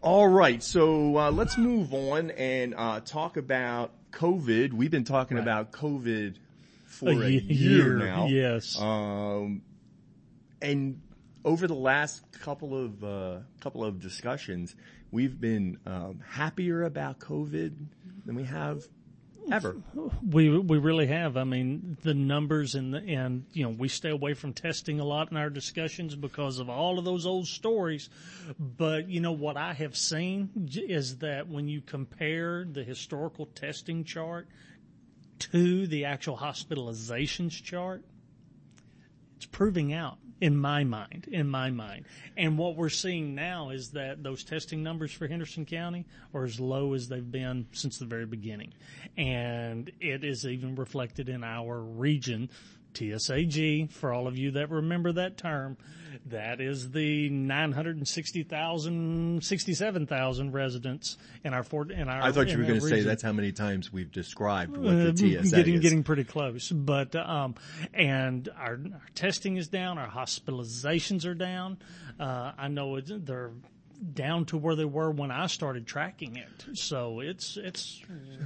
All right, so uh, let's move on and uh, talk about COVID. We've been talking Right. about COVID for A a, year, year, now. yes. Um, and over the last couple of uh, couple of discussions, we've been um, happier about COVID than we have ever. We we really have. I mean, the numbers and the, and you know we stay away from testing a lot in our discussions because of all of those old stories. But you know what I have seen is that when you compare the historical testing chart to the actual hospitalizations chart, it's proving out in my mind, in my mind. And what we're seeing now is that those testing numbers for Henderson County are as low as they've been since the very beginning. And it is even reflected in our region, TSA-G, for all of you that remember that term. That is the 960,000, 67,000 residents in our Fort, in our, I thought you were going to say that's how many times we've described what the Uh, TSA getting is. getting pretty close, but um, and our, our testing is down, our hospitalizations are down. Uh, I know it's, they're down to where they were when I started tracking it, so it's it's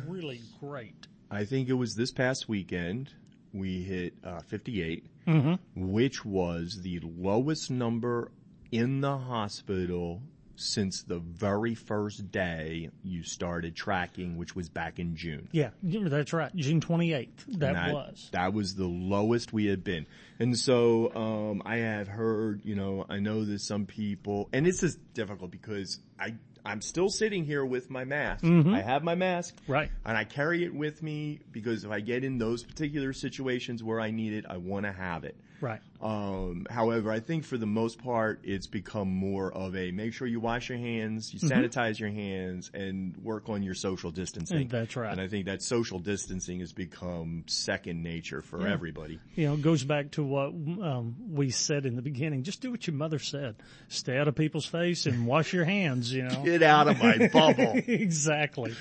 really great. I think it was this past weekend we hit uh, 58, Mm-hmm. which was the lowest number in the hospital since the very first day you started tracking, which was back in June. Yeah, that's right. June twenty eighth. That, And was. that was the lowest we had been. And so um, I have heard, you know, I know that some people, and this is difficult because I I'm still sitting here with my mask. I have my mask, Mm-hmm. Right. and I carry it with me because if I get in those particular situations where I need it, I want to have it. Right. Um, however, I think for the most part, it's become more of a make sure you wash your hands, you Mm-hmm. sanitize your hands, and work on your social distancing. That's right. And I think that social distancing has become second nature for everybody. You know, it goes back to what um, we said in the beginning. Just do what your mother said. Stay out of people's face and wash your hands. You know. Get out of my bubble. exactly.